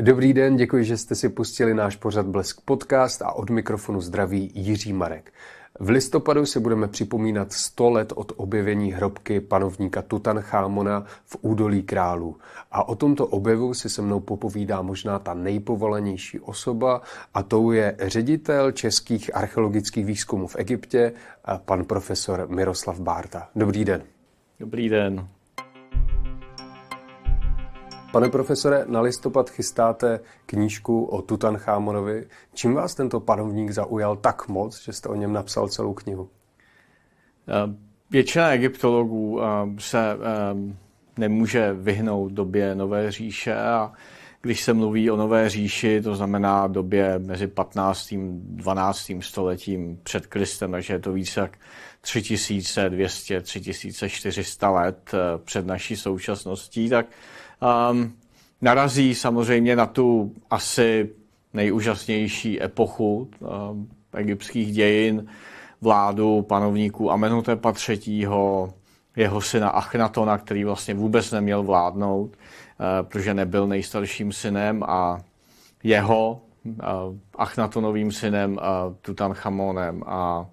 Dobrý den, děkuji, že jste si pustili náš pořad Blesk podcast a od mikrofonu zdraví Jiří Marek. V listopadu si budeme připomínat 100 let od objevení hrobky panovníka Tutanchámona v údolí králů. A o tomto objevu si se mnou popovídá možná ta nejpovolenější osoba a tou je ředitel českých archeologických výzkumů v Egyptě, pan profesor Miroslav Bárta. Dobrý den. Dobrý den. Pane profesore, na listopad chystáte knížku o Tutanchámonovi. Čím vás tento panovník zaujal tak moc, že jste o něm napsal celou knihu? Eh, většina egyptologů eh, se eh, nemůže vyhnout době Nové říše a když se mluví o Nové říši, to znamená době mezi 15. a 12. stoletím před Kristem, takže je to více jak 3200, 3400 let před naší současností, tak um, narazí samozřejmě na tu asi nejúžasnější epochu um, egyptských dějin, vládu panovníků Amenhotepa III., jeho syna Achnatona, který vlastně vůbec neměl vládnout, uh, protože nebyl nejstarším synem a jeho uh, Achnatonovým synem uh, Tutanchamonem a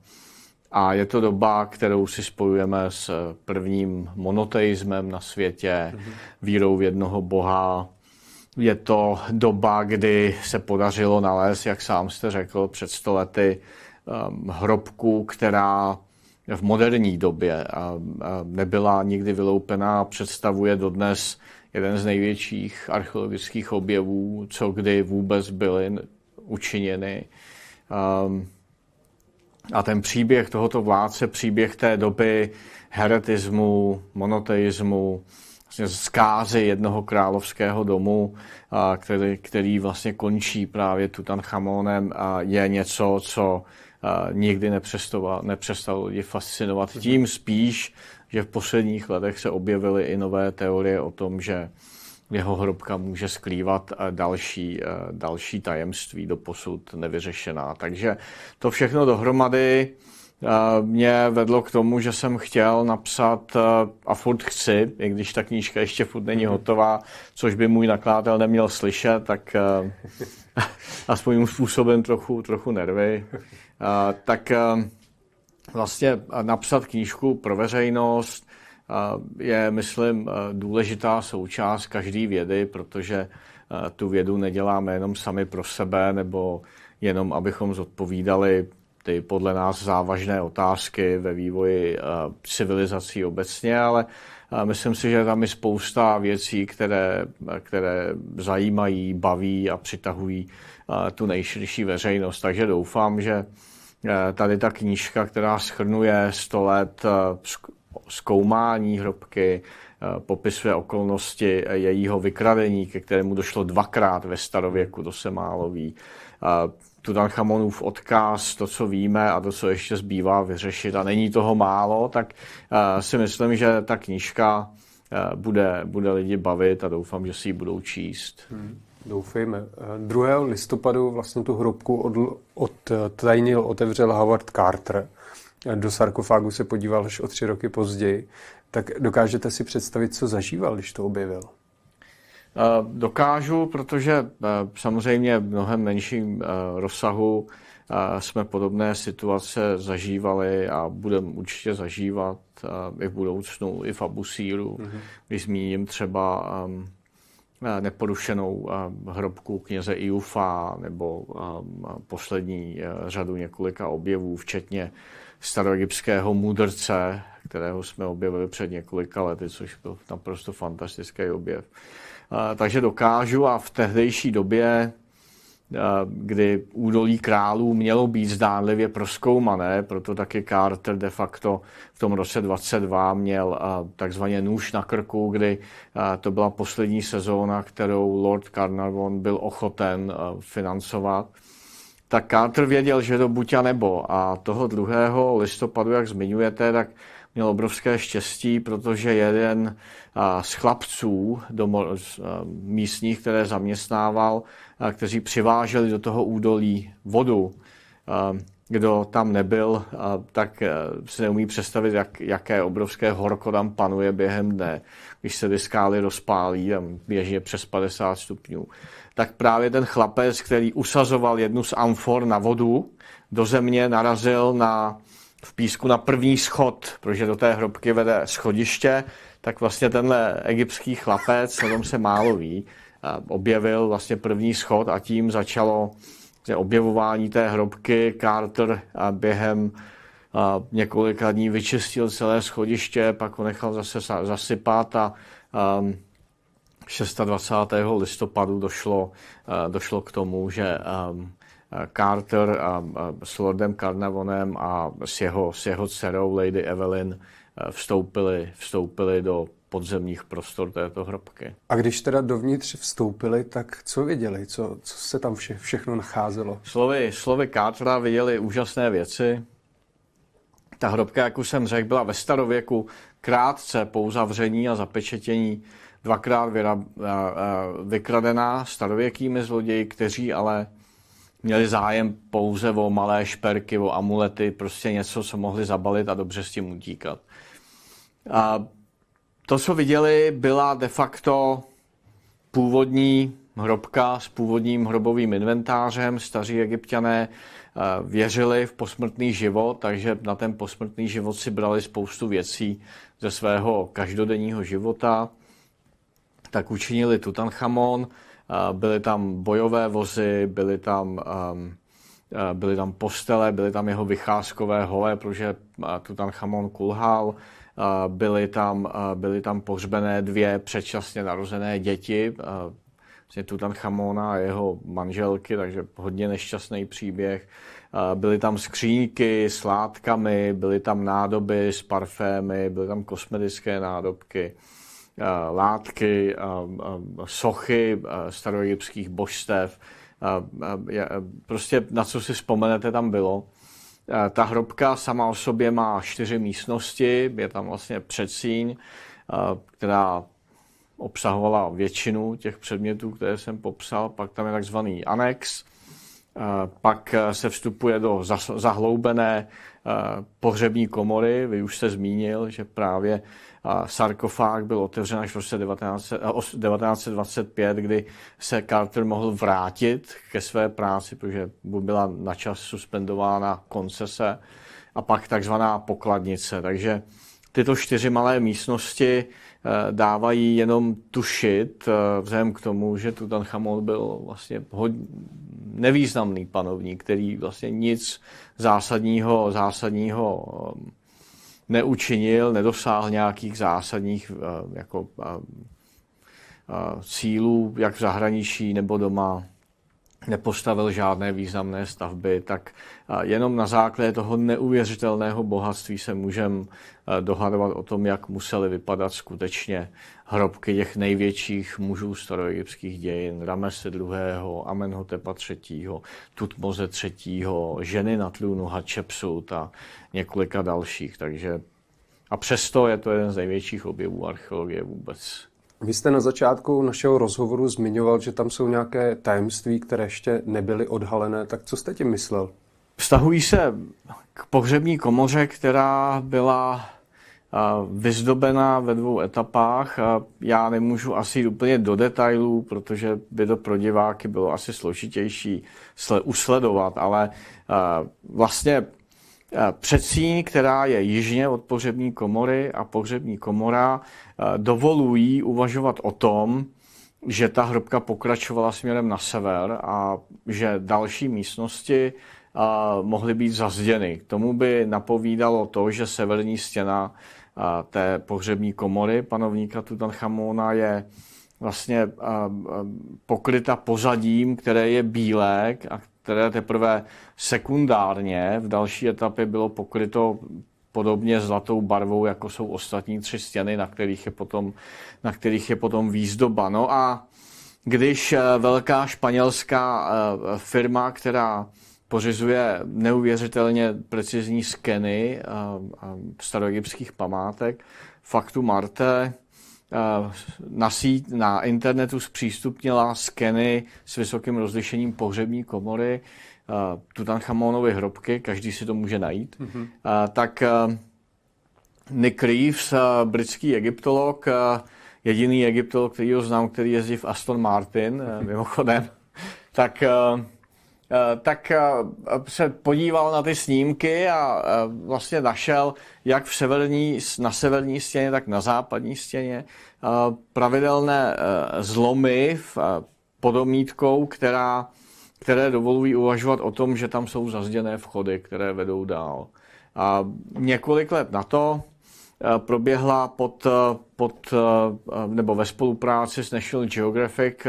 a je to doba, kterou si spojujeme s prvním monoteismem na světě, mm-hmm. vírou v jednoho boha. Je to doba, kdy se podařilo nalézt, jak sám jste řekl, před stolety um, hrobku, která v moderní době nebyla nikdy vyloupená a představuje dodnes jeden z největších archeologických objevů, co kdy vůbec byly učiněny. Um, a ten příběh tohoto vládce, příběh té doby heretismu, monoteismu, vlastně zkázy jednoho královského domu, který, který vlastně končí právě Tutanchamonem, je něco, co nikdy nepřestalo, lidi fascinovat. Tím spíš, že v posledních letech se objevily i nové teorie o tom, že jeho hrobka může skrývat eh, další, eh, další tajemství do posud nevyřešená. Takže to všechno dohromady eh, mě vedlo k tomu, že jsem chtěl napsat a furt chci, i když ta knížka ještě furt není mhm. hotová, což by můj nakladatel neměl slyšet, tak aspoň způsobem trochu, trochu nervy, tak vlastně napsat knížku pro veřejnost, je, myslím, důležitá součást každé vědy, protože tu vědu neděláme jenom sami pro sebe nebo jenom, abychom zodpovídali ty podle nás závažné otázky ve vývoji civilizací obecně, ale myslím si, že tam je spousta věcí, které, které zajímají, baví a přitahují tu nejširší veřejnost. Takže doufám, že tady ta knížka, která schrnuje 100 let zkoumání hrobky, eh, popisuje okolnosti jejího vykradení, ke kterému došlo dvakrát ve starověku, to se málo ví. Tutanchamonův odkaz, to, co víme a to, co ještě zbývá vyřešit a není toho málo, tak eh, si myslím, že ta knížka eh, bude, bude lidi bavit a doufám, že si ji budou číst. Hmm. Doufejme. 2. listopadu vlastně tu hrobku od, od tajnil otevřel Howard Carter do sarkofágu se podíval až o tři roky později, tak dokážete si představit, co zažíval, když to objevil? Eh, dokážu, protože eh, samozřejmě v mnohem menším eh, rozsahu jsme podobné situace zažívali a budeme určitě zažívat i v budoucnu, i v Abusíru, mm-hmm. když zmíním třeba ehm, neporušenou hrobku kněze Iufa nebo ehm, poslední řadu několika objevů, včetně staroegyptského mudrce, kterého jsme objevili před několika lety, což byl naprosto fantastický objev. Takže dokážu a v tehdejší době, kdy údolí králů mělo být zdánlivě proskoumané, proto taky Carter de facto v tom roce 22 měl takzvaně nůž na krku, kdy to byla poslední sezóna, kterou Lord Carnarvon byl ochoten financovat tak Carter věděl, že to buď a nebo. A toho 2. listopadu, jak zmiňujete, tak měl obrovské štěstí, protože jeden z chlapců domo, z místních, které zaměstnával, kteří přiváželi do toho údolí vodu, kdo tam nebyl, tak si neumí představit, jak, jaké obrovské horko tam panuje během dne, když se ty skály rozpálí, tam běžně přes 50 stupňů. Tak právě ten chlapec, který usazoval jednu z amfor na vodu, do země narazil na, v písku na první schod, protože do té hrobky vede schodiště, tak vlastně tenhle egyptský chlapec, o tom se málo ví, objevil vlastně první schod a tím začalo objevování té hrobky. Carter během několika dní vyčistil celé schodiště, pak ho nechal zase zasypat a 26. listopadu došlo, došlo k tomu, že Carter a, s Lordem Carnavonem a s jeho, s jeho dcerou Lady Evelyn vstoupili, vstoupili do podzemních prostor této hrobky. A když teda dovnitř vstoupili, tak co viděli? Co, co se tam vše, všechno nacházelo? Slovy, slovy Cartera viděli úžasné věci. Ta hrobka, jak už jsem řekl, byla ve starověku krátce po uzavření a zapečetění dvakrát vyra, vykradená starověkými zloději, kteří ale měli zájem pouze o malé šperky, o amulety, prostě něco, co mohli zabalit a dobře s tím utíkat. A to, co viděli, byla de facto původní hrobka s původním hrobovým inventářem. Staří egyptiané eh, věřili v posmrtný život, takže na ten posmrtný život si brali spoustu věcí ze svého každodenního života. Tak učinili Tutanchamon, eh, byly tam bojové vozy, byly tam, ehm, eh, byly tam postele, byly tam jeho vycházkové hole, protože Tutanchamon kulhal, byly tam, byly tam pohřbené dvě předčasně narozené děti, vlastně Tutanchamona a jeho manželky, takže hodně nešťastný příběh. Byly tam skříňky s látkami, byly tam nádoby s parfémy, byly tam kosmetické nádobky, látky, sochy staroegyptských božstev. Prostě na co si vzpomenete, tam bylo. Eh, ta hrobka sama o sobě má čtyři místnosti, je tam vlastně předsíň, eh, která obsahovala většinu těch předmětů, které jsem popsal, pak tam je takzvaný anex, pak se vstupuje do zahloubené pohřební komory. Vy už jste zmínil, že právě sarkofág byl otevřen až v roce 1925, kdy se Carter mohl vrátit ke své práci, protože byla načas suspendována koncese a pak takzvaná pokladnice. Takže tyto čtyři malé místnosti eh, dávají jenom tušit, eh, vzhledem k tomu, že Tutanchamon byl vlastně hodně nevýznamný panovník, který vlastně nic zásadního, zásadního eh, neučinil, nedosáhl nějakých zásadních eh, jako, eh, eh, cílů, jak v zahraničí nebo doma, nepostavil žádné významné stavby, tak jenom na základě toho neuvěřitelného bohatství se můžeme dohadovat o tom, jak museli vypadat skutečně hrobky těch největších mužů staroegyptských dějin, Ramese II., Amenhotepa III., Tutmoze III., ženy na tlunu Hatshepsut a několika dalších. Takže a přesto je to jeden z největších objevů archeologie vůbec. Vy jste na začátku našeho rozhovoru zmiňoval, že tam jsou nějaké tajemství, které ještě nebyly odhalené. Tak co jste tím myslel? Vztahují se k pohřební komoře, která byla vyzdobena ve dvou etapách. Já nemůžu asi jít úplně do detailů, protože by to pro diváky bylo asi složitější usledovat, ale vlastně předsíň, která je jižně od pohřební komory a pohřební komora dovolují uvažovat o tom, že ta hrobka pokračovala směrem na sever a že další místnosti mohly být zazděny. K tomu by napovídalo to, že severní stěna té pohřební komory panovníka Tutanchamona je vlastně pokryta pozadím, které je bílé a které teprve sekundárně v další etapě bylo pokryto podobně zlatou barvou, jako jsou ostatní tři stěny, na kterých je potom, na kterých je potom výzdoba. No a když velká španělská firma, která pořizuje neuvěřitelně precizní skeny staroegyptských památek. Faktu Marte na, síť, na internetu zpřístupnila skeny s vysokým rozlišením pohřební komory Tutanchamonovy hrobky, každý si to může najít, mm-hmm. tak Nick Reeves, britský egyptolog, jediný egyptolog, který ho znám, který jezdí v Aston Martin, mimochodem, tak Eh, tak eh, se podíval na ty snímky a eh, vlastně našel, jak v severní, na severní stěně, tak na západní stěně pravidelné zlomy v podomítkou, která, které dovolují uvažovat o tom, že tam jsou zazděné vchody, které vedou dál. A několik let na to proběhla pod, pod, nebo ve spolupráci s National Geographic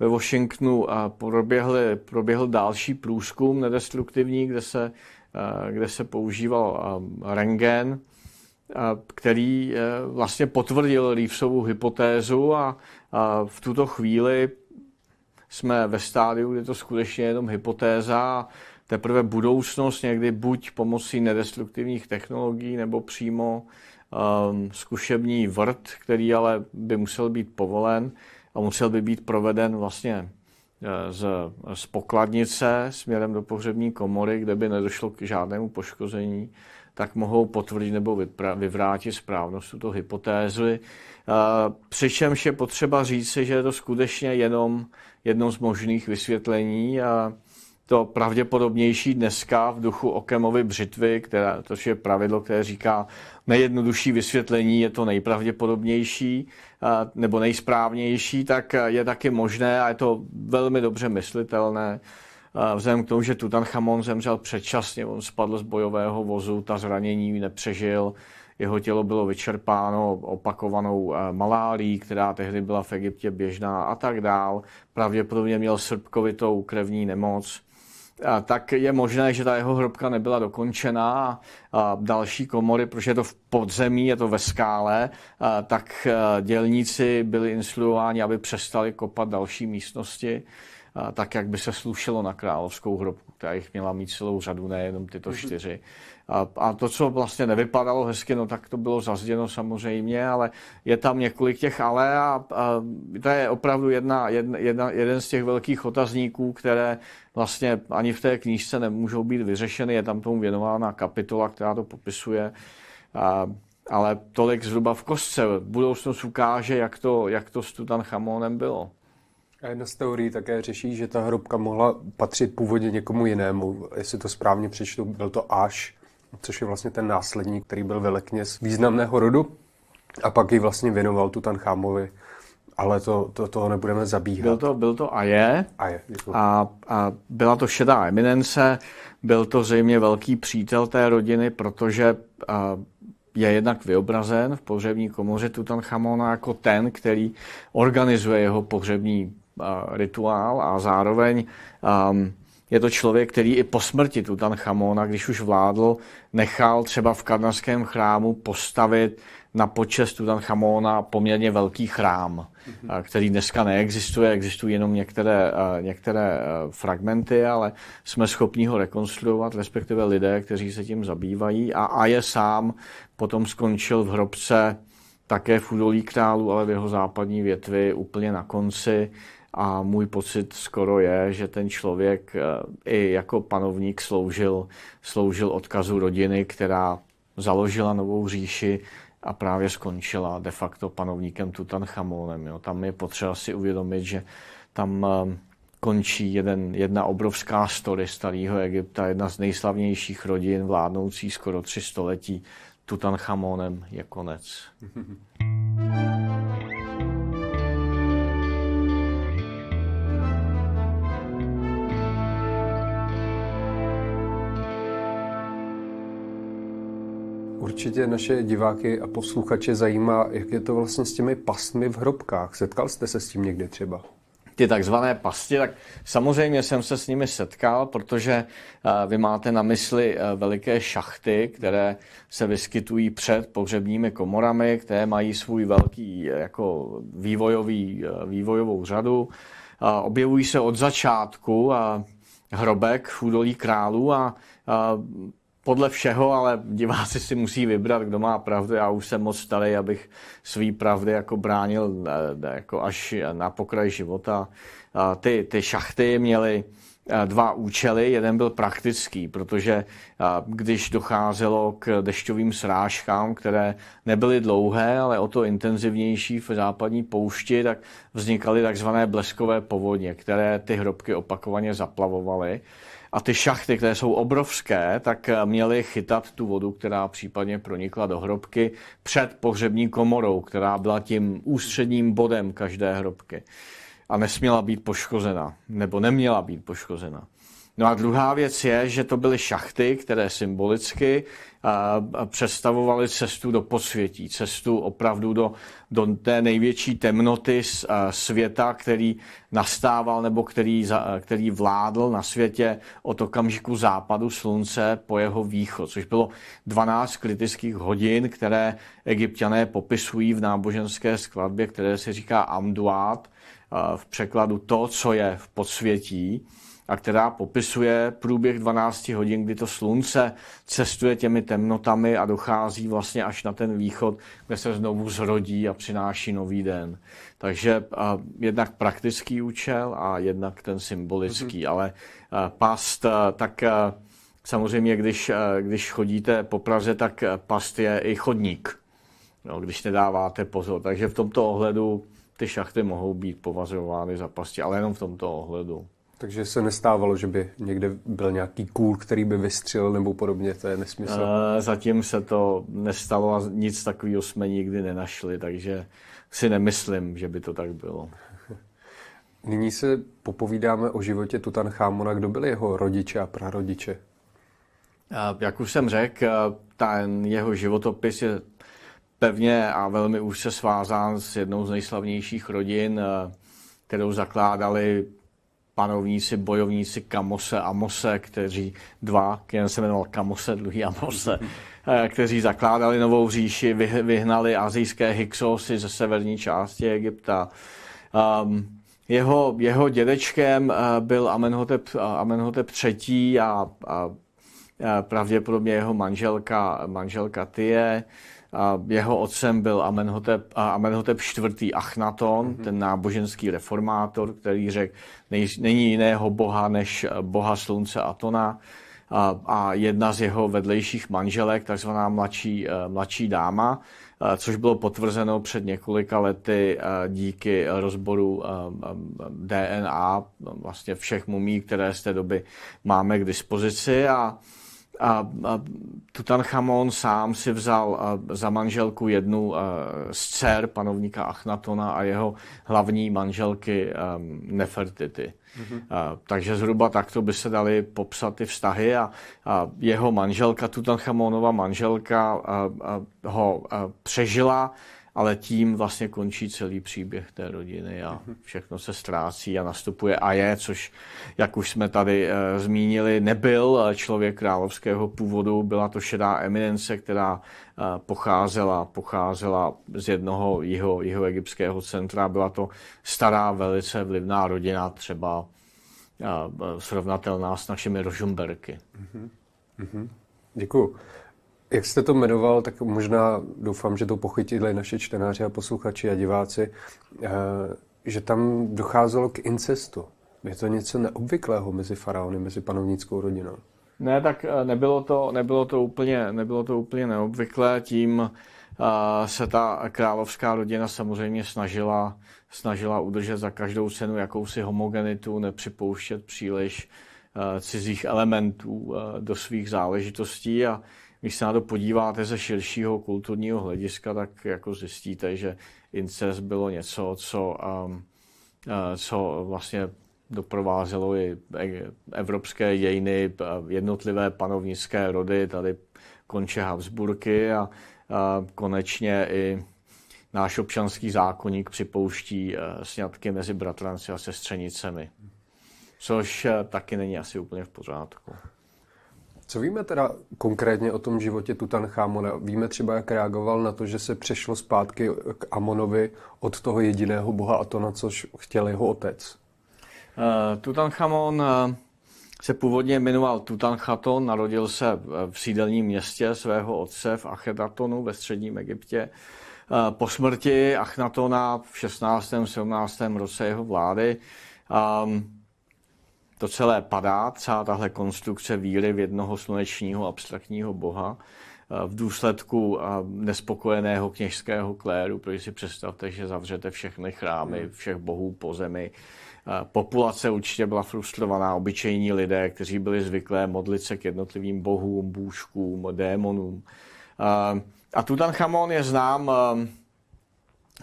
ve Washingtonu proběhl, proběhl další průzkum nedestruktivní, kde se, kde se používal rengen, který e, vlastně potvrdil Reevesovu hypotézu a, a v tuto chvíli jsme ve stádiu, kdy to skutečně je jenom hypotéza a teprve budoucnost někdy buď pomocí nedestruktivních technologií nebo přímo um, zkušební vrt, který ale by musel být povolen, a musel by být proveden vlastně e, z, z pokladnice směrem do pohřební komory, kde by nedošlo k žádnému poškození, tak mohou potvrdit nebo vyvrátit správnost tuto hypotézu. E, přičemž je potřeba říci, že je to skutečně jenom jedno z možných vysvětlení a to pravděpodobnější dneska v duchu Okemovy břitvy, která, to je pravidlo, které říká nejjednodušší vysvětlení je to nejpravděpodobnější nebo nejsprávnější, tak je taky možné a je to velmi dobře myslitelné, vzhledem k tomu, že Tutanchamon zemřel předčasně, on spadl z bojového vozu, ta zranění nepřežil, jeho tělo bylo vyčerpáno opakovanou malárií, která tehdy byla v Egyptě běžná a tak dál. Pravděpodobně měl srpkovitou krevní nemoc tak je možné, že ta jeho hrobka nebyla dokončená a další komory, protože je to v podzemí, je to ve skále, tak dělníci byli instruováni, aby přestali kopat další místnosti, tak jak by se slušelo na královskou hrobku, která jich měla mít celou řadu, nejenom tyto mhm. čtyři. A, a to, co vlastně nevypadalo hezky, no tak to bylo zazděno samozřejmě, ale je tam několik těch ale a, a to je opravdu jedna, jedna, jedna, jeden z těch velkých otazníků, které vlastně ani v té knížce nemůžou být vyřešeny. Je tam tomu věnována kapitola, která to popisuje. A, ale tolik zhruba v kostce. Budoucnost ukáže, jak to, jak to s Tutanchamonem bylo. A jedna z teorií také řeší, že ta hrobka mohla patřit původně někomu jinému. Jestli to správně přečtu, byl to Až, což je vlastně ten následník, který byl velekněz významného rodu a pak ji vlastně věnoval Tutanchamovi. Ale to, to, toho nebudeme zabíhat. Byl to, byl to Aje. Aje a, a byla to šedá eminence, byl to zřejmě velký přítel té rodiny, protože a, je jednak vyobrazen v pohřební komoře Tutanchamona jako ten, který organizuje jeho pohřební a, rituál a zároveň um, je to člověk, který i po smrti Tutanchamona, když už vládl, nechal třeba v karnarském chrámu postavit na počest Tutanchamona poměrně velký chrám, mm-hmm. který dneska neexistuje, existují jenom některé, některé fragmenty, ale jsme schopni ho rekonstruovat, respektive lidé, kteří se tím zabývají. A, a je sám potom skončil v hrobce také v údolí králu, ale v jeho západní větvi úplně na konci. A můj pocit skoro je, že ten člověk i jako panovník sloužil, sloužil odkazu rodiny, která založila novou říši, a právě skončila de facto panovníkem Tutanchamonem. Jo. Tam je potřeba si uvědomit, že tam eh, končí jeden, jedna obrovská story starého Egypta, jedna z nejslavnějších rodin vládnoucí skoro tři století. Tutanchamonem je konec. Určitě naše diváky a posluchače zajímá, jak je to vlastně s těmi pastmi v hrobkách. Setkal jste se s tím někdy třeba? Ty takzvané pasti, tak samozřejmě jsem se s nimi setkal, protože eh, vy máte na mysli eh, veliké šachty, které se vyskytují před pohřebními komorami, které mají svůj velký eh, jako vývojový, vývojovou řadu. Objevují se od začátku hrobek v údolí králů a podle všeho, ale diváci si musí vybrat, kdo má pravdu. Já už jsem moc starý, abych svý pravdy jako bránil jako až na pokraj života. Ty, ty šachty měly dva účely. Jeden byl praktický, protože když docházelo k dešťovým srážkám, které nebyly dlouhé, ale o to intenzivnější v západní poušti, tak vznikaly takzvané bleskové povodně, které ty hrobky opakovaně zaplavovaly. A ty šachty, které jsou obrovské, tak měly chytat tu vodu, která případně pronikla do hrobky před pohřební komorou, která byla tím ústředním bodem každé hrobky a nesměla být poškozena, nebo neměla být poškozena. No a druhá věc je, že to byly šachty, které symbolicky představovaly cestu do posvětí, cestu opravdu do, do té největší temnoty světa, který nastával nebo který, který vládl na světě od okamžiku západu slunce po jeho východ, což bylo 12 kritických hodin, které egyptiané popisují v náboženské skladbě, které se říká Amduat, v překladu to, co je v podsvětí a která popisuje průběh 12 hodin, kdy to slunce cestuje těmi temnotami a dochází vlastně až na ten východ, kde se znovu zrodí a přináší nový den. Takže a, jednak praktický účel a jednak ten symbolický, mm-hmm. ale a, past, a, tak a, samozřejmě, když, a, když chodíte po Praze, tak past je i chodník, no, když nedáváte pozor. Takže v tomto ohledu ty šachty mohou být považovány za pasti, ale jenom v tomto ohledu. Takže se nestávalo, že by někde byl nějaký kůl, který by vystřelil nebo podobně, to je nesmysl. Zatím se to nestalo a nic takového jsme nikdy nenašli, takže si nemyslím, že by to tak bylo. Nyní se popovídáme o životě Tutanchámona. Kdo byli jeho rodiče a prarodiče? Jak už jsem řekl, ten jeho životopis je pevně a velmi už se svázán s jednou z nejslavnějších rodin, kterou zakládali panovníci, bojovníci Kamose a Mose, kteří dva, jeden se jmenoval Kamose, druhý Amose, eh, kteří zakládali novou říši, vyhnali azijské Hyksosy ze severní části Egypta. Um, jeho, jeho dědečkem uh, byl Amenhotep, uh, Amenhotep III. A, a pravděpodobně jeho manželka, manželka Tie. Jeho otcem byl Amenhotep, Amenhotep IV. Achnaton, mm-hmm. ten náboženský reformátor, který řekl, není jiného boha než boha slunce Atona. A, a jedna z jeho vedlejších manželek, takzvaná mladší, eh, mladší dáma, eh, což bylo potvrzeno před několika lety eh, díky rozboru DNA vlastně všech mumí, které z té doby máme k dispozici. A, a, a Tutanchamon sám si vzal a, za manželku jednu a, z dcer panovníka Achnatona a jeho hlavní manželky a, Nefertity. Mm-hmm. A, takže zhruba takto by se dali popsat ty vztahy a, a jeho manželka, Tutanchamonova manželka, a, a, ho a, přežila ale tím vlastně končí celý příběh té rodiny a mhm. všechno se ztrácí a nastupuje Aje, což, jak už jsme tady e, zmínili, nebyl člověk královského původu, byla to šedá eminence, která e, pocházela, pocházela z jednoho jeho, jeho egyptského centra, byla to stará, velice vlivná rodina, třeba e, srovnatelná s našimi Rožumberky. Mm-hmm. Mm-hmm. Děkuju. Jak jste to jmenoval, tak možná doufám, že to pochytili naše čtenáři a posluchači a diváci, eh, že tam docházelo k incestu. Je to něco neobvyklého mezi faraony, mezi panovnickou rodinou? Ne, tak eh, nebylo to, nebylo to, úplně, nebylo to úplně neobvyklé, tím uh, se ta královská rodina samozřejmě snažila, snažila udržet za každou cenu jakousi homogenitu, nepřipouštět příliš cizích elementů do svých záležitostí a když se na to podíváte ze širšího kulturního hlediska, tak jako zjistíte, že incest bylo něco, co, um, uh, co vlastně doprovázelo i evropské dějiny, uh, jednotlivé panovnické rody, tady konče Habsburky a, a konečně i náš občanský zákonník připouští uh, sňatky mezi bratranci a sestřenicemi, což taky není asi úplně v pořádku. Co víme teda konkrétně o tom životě Tutanchamona? Víme třeba, jak reagoval na to, že se přešlo zpátky k Amonovi od toho jediného boha a to, na což chtěl jeho otec? Uh, Tutanchamon uh, se původně jmenoval Tutanchaton, narodil se v sídelním městě svého otce v Achenatonu ve středním Egyptě. Po smrti Achnatona v 16. 17. roce jeho vlády um, to celé padá, celá tahle konstrukce víry v jednoho slunečního abstraktního boha v důsledku nespokojeného kněžského kléru, protože si představte, že zavřete všechny chrámy hmm. všech bohů po zemi. Populace určitě byla frustrovaná, obyčejní lidé, kteří byli zvyklé modlit se k jednotlivým bohům, bůžkům, démonům. A Tutanchamon je znám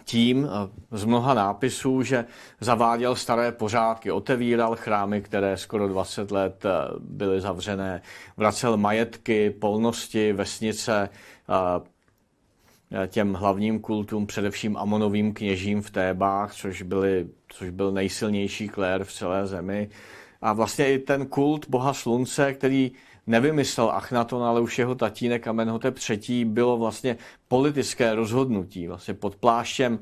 tím z mnoha nápisů, že zaváděl staré pořádky, otevíral chrámy, které skoro 20 let eh, byly zavřené, vracel majetky, polnosti, vesnice eh, těm hlavním kultům, především Amonovým kněžím v Tébách, což, byly, což byl nejsilnější klér v celé zemi. A vlastně i ten kult boha slunce, který nevymyslel Achnaton, ale už jeho tatínek Amenhotep III. bylo vlastně politické rozhodnutí. Vlastně pod pláštěm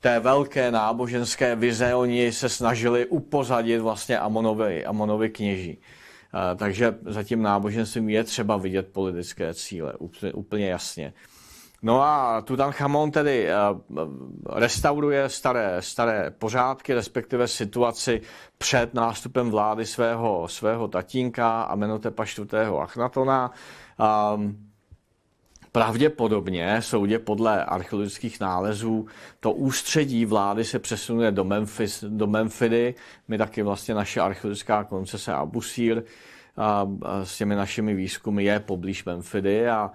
té velké náboženské vize oni se snažili upozadit vlastně Amonovi, Amonovi kněží. Takže za tím náboženstvím je třeba vidět politické cíle, úplně, úplně jasně. No a Tutanchamon tedy eh, restauruje staré, staré pořádky, respektive situaci před nástupem vlády svého, svého tatínka Amenotepa IV. Achnatona. Um, Pravděpodobně, soudě podle archeologických nálezů, to ústředí vlády se přesunuje do, Memphis, do Memphidy. My taky vlastně naše archeologická koncese Abusír a, a s těmi našimi výzkumy je poblíž Memphidy a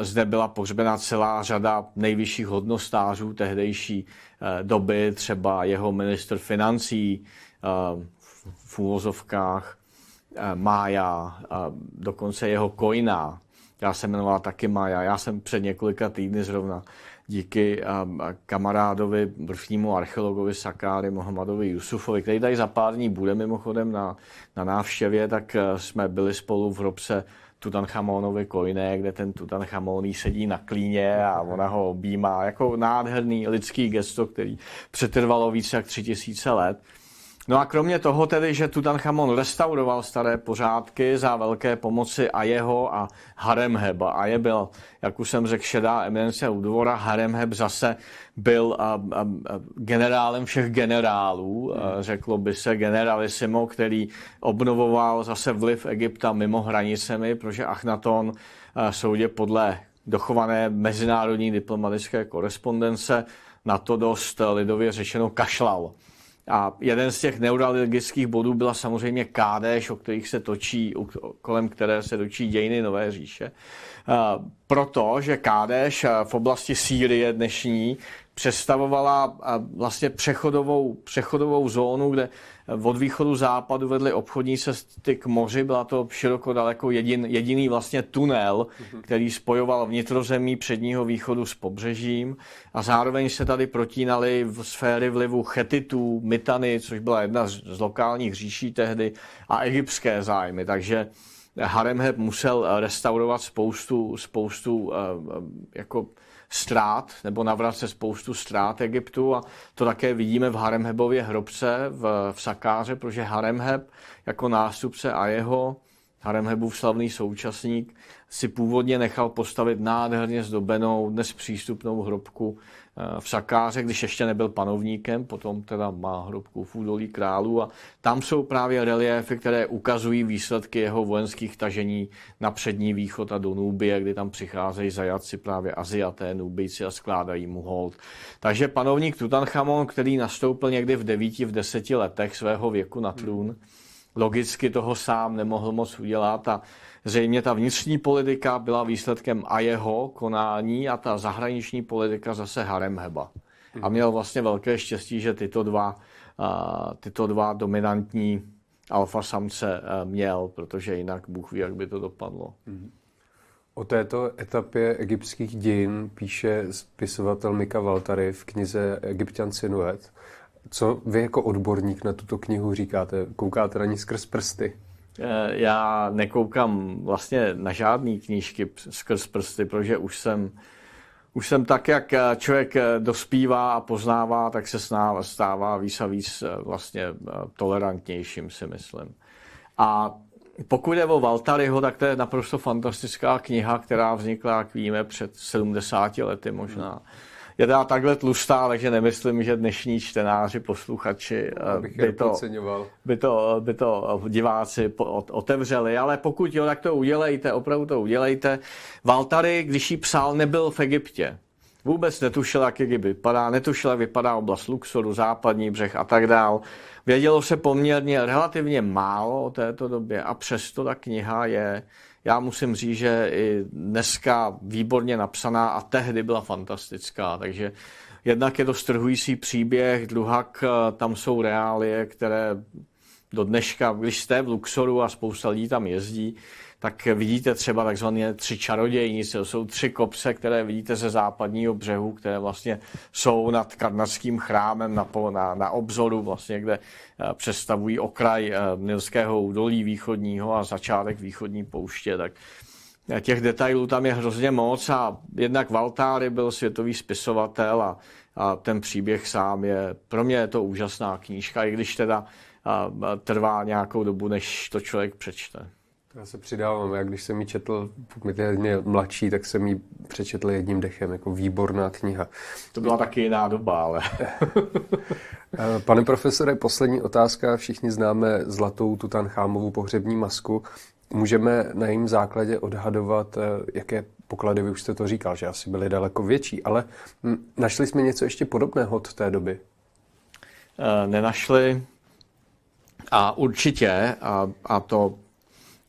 zde byla pohřbena celá řada nejvyšších hodnostářů tehdejší eh, doby, třeba jeho minister financí eh, v úvozovkách eh, Mája, dokonce jeho kojna, já se jmenovala taky Mája. Já jsem před několika týdny zrovna díky kamarádovi, vrchnímu archeologovi Sakáry Mohamedovi Jusufovi, který tady za pár dní bude mimochodem na, na návštěvě, tak jsme byli spolu v hrobce Tutanchamonovi kojné, kde ten Tutanchamon sedí na klíně a ona ho objímá. Jako nádherný lidský gesto, který přetrvalo více jak tři tisíce let. No a kromě toho tedy, že Tutanchamon restauroval staré pořádky za velké pomoci a jeho a Haremheba. A je byl, jak už jsem řekl, šedá eminence u dvora. Haremheb zase byl a, a, a generálem všech generálů, hmm. řeklo by se generalisimo, který obnovoval zase vliv Egypta mimo hranicemi, protože Achnaton soudě podle dochované mezinárodní diplomatické korespondence na to dost lidově řečeno kašlal. A jeden z těch neuralgických bodů byla samozřejmě Kádež, o kterých se točí, kolem které se točí dějiny Nové říše. Protože Kádež v oblasti Sýrie dnešní představovala vlastně přechodovou, přechodovou zónu, kde od východu západu vedly obchodní cesty k moři. Byla to široko daleko jedin, jediný vlastně tunel, který spojoval vnitrozemí předního východu s pobřežím a zároveň se tady protínaly v sféry vlivu chetitů, Mitany, což byla jedna z, z lokálních říší tehdy, a egyptské zájmy. Takže Haremheb musel restaurovat spoustu, spoustu jako ztrát, nebo navrat spoustu ztrát Egyptu a to také vidíme v Haremhebově hrobce v, v Sakáře, protože Haremheb jako nástupce a jeho Haremhebův slavný současník si původně nechal postavit nádherně zdobenou, dnes přístupnou hrobku Eh, v Sakáře, když ještě nebyl panovníkem, potom teda má hrobku v údolí králů a tam jsou právě reliéfy, které ukazují výsledky jeho vojenských tažení na přední východ a do Nubie, kdy tam přicházejí zajatci právě Aziaté, Nubijci a skládají mu hold. Takže panovník Tutanchamon, který nastoupil někdy v devíti, v deseti letech svého věku na trůn, logicky toho sám nemohl moc udělat a Zřejmě ta vnitřní politika byla výsledkem a jeho konání a ta zahraniční politika zase Haremheba. A měl vlastně velké štěstí, že tyto dva, tyto dva dominantní alfa samce měl, protože jinak Bůh ví, jak by to dopadlo. O této etapě egyptských dějin píše spisovatel Mika Valtary v knize Egyptian Sinuet. Co vy jako odborník na tuto knihu říkáte? Koukáte na ní skrz prsty? Eh, já nekoukám vlastně na žádné knížky skrz prsty, protože už jsem, už jsem tak, jak eh, člověk eh, dospívá a poznává, tak se stává víc a víc vlastně tolerantnějším, si myslím. A pokud je o Valtaryho, tak to je naprosto fantastická kniha, která vznikla, jak víme, před 70 lety možná. Je teda takhle tlustá, takže nemyslím, že dnešní čtenáři, posluchači eh, by to, by, to, by to diváci otevřeli, ale pokud jo, tak to udělejte, opravdu to udělejte. Valtary, když ji psal, nebyl v Egyptě. Vůbec netušil, jak Egypt vypadá, netušil, jak vypadá oblast Luxoru, západní břeh a tak dál. Vědělo se poměrně relativně málo o této době a přesto ta kniha je, já musím říct, že i dneska výborně napsaná a tehdy byla fantastická, takže jednak je to strhující příběh, druhak eh, tam jsou reálie, které do dneška, když jste v Luxoru a spousta lidí tam jezdí, tak vidíte třeba takzvané tři čarodějnice. To jsou tři kopce, které vidíte ze západního břehu, které vlastně jsou nad karnatským chrámem na, na, na obzoru, vlastně, kde eh, představují okraj eh, Nilského údolí východního a začátek východní pouště. Tak eh, těch detailů tam je hrozně moc a jednak Valtáry byl světový spisovatel a, a ten příběh sám je, pro mě je to úžasná knížka, i když teda a, trvá nějakou dobu, než to člověk přečte. Já se přidávám. Já když jsem ji četl, pokud mě mladší, tak jsem ji přečetl jedním dechem, jako výborná kniha. To byla taky jiná doba, ale... Eh, pane profesore, poslední otázka. Všichni známe zlatou Tutanchámovu pohřební masku. Můžeme na jejím základě odhadovat, eh, jaké poklady, vy už jste to říkal, že asi byly daleko větší, ale hm, našli jsme něco ještě podobného od té doby? Eh, nenašli. A určitě, a, a to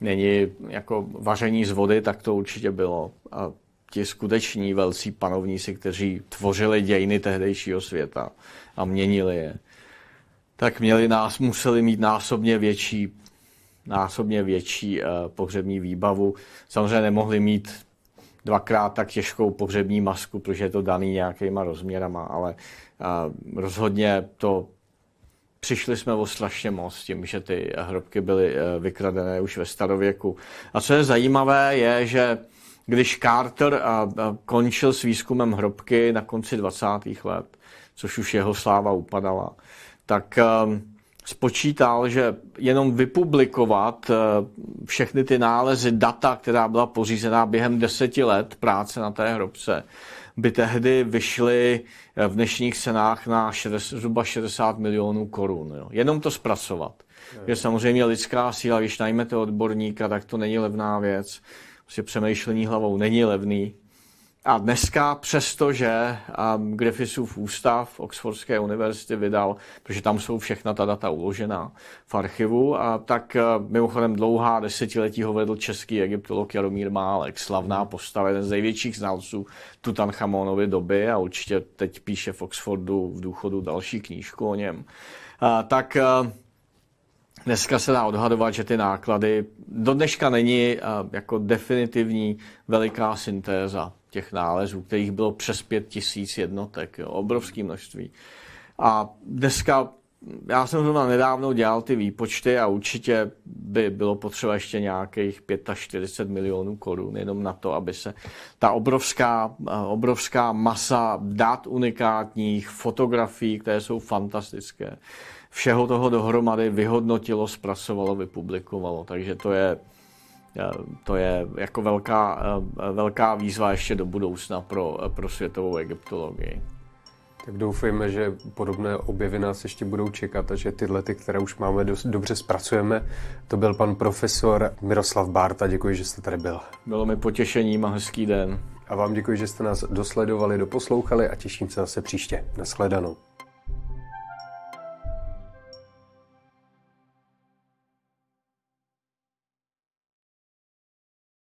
není jako vaření z vody, tak to určitě bylo. A ti skuteční velcí panovníci, kteří tvořili dějiny tehdejšího světa a měnili je, tak měli nás, museli mít násobně větší, násobně větší uh, pohřební výbavu. Samozřejmě nemohli mít dvakrát tak těžkou pohřební masku, protože je to daný nějakýma rozměrama, ale uh, rozhodně to přišli jsme o strašně moc tím, že ty hrobky byly eh, vykradené už ve starověku. A co je zajímavé, je, že když Carter eh, eh, končil s výzkumem hrobky na konci 20. let, což už jeho sláva upadala, tak spočítal, že jenom vypublikovat všechny ty nálezy, data, která byla pořízená během deseti let práce na té hrobce, by tehdy vyšly eh, v dnešních cenách na 60, zhruba 60 milionů korun. Jo. Jenom to zpracovat. Je samozřejmě lidská síla, když najmete odborníka, tak to není levná věc. Prostě přemýšlení hlavou není levný. A dneska, přestože um, Griffithsův ústav Oxfordské univerzity vydal, protože tam jsou všechna ta data uložená v archivu, a tak uh, mimochodem dlouhá desetiletí ho vedl český egyptolog Jaromír Málek, slavná postava, jeden z největších znalců Tutanchamonovy doby a určitě teď píše v Oxfordu v důchodu další knížku o něm. A, tak uh, Dneska se dá odhadovat, že ty náklady do dneška není uh, jako definitivní veliká syntéza těch nálezů, kterých bylo přes pět tisíc jednotek, jo, obrovské množství. A dneska, já jsem zrovna nedávno dělal ty výpočty a určitě by bylo potřeba ještě nějakých 45 milionů korun jenom na to, aby se ta obrovská, obrovská masa dat unikátních, fotografií, které jsou fantastické, všeho toho dohromady vyhodnotilo, zpracovalo, vypublikovalo. Takže to je to je jako velká, eh, velká výzva ještě do budoucna pro, pro světovou egyptologii. Tak doufejme, že podobné objevy nás ještě budou čekat a že tyhle, ty, které už máme, dost dobře zpracujeme. To byl pan profesor Miroslav Bárta. Děkuji, že jste tady byl. Bylo mi potěšením a hezký den. A vám děkuji, že jste nás dosledovali, doposlouchali a těším se zase příště. Naschledanou.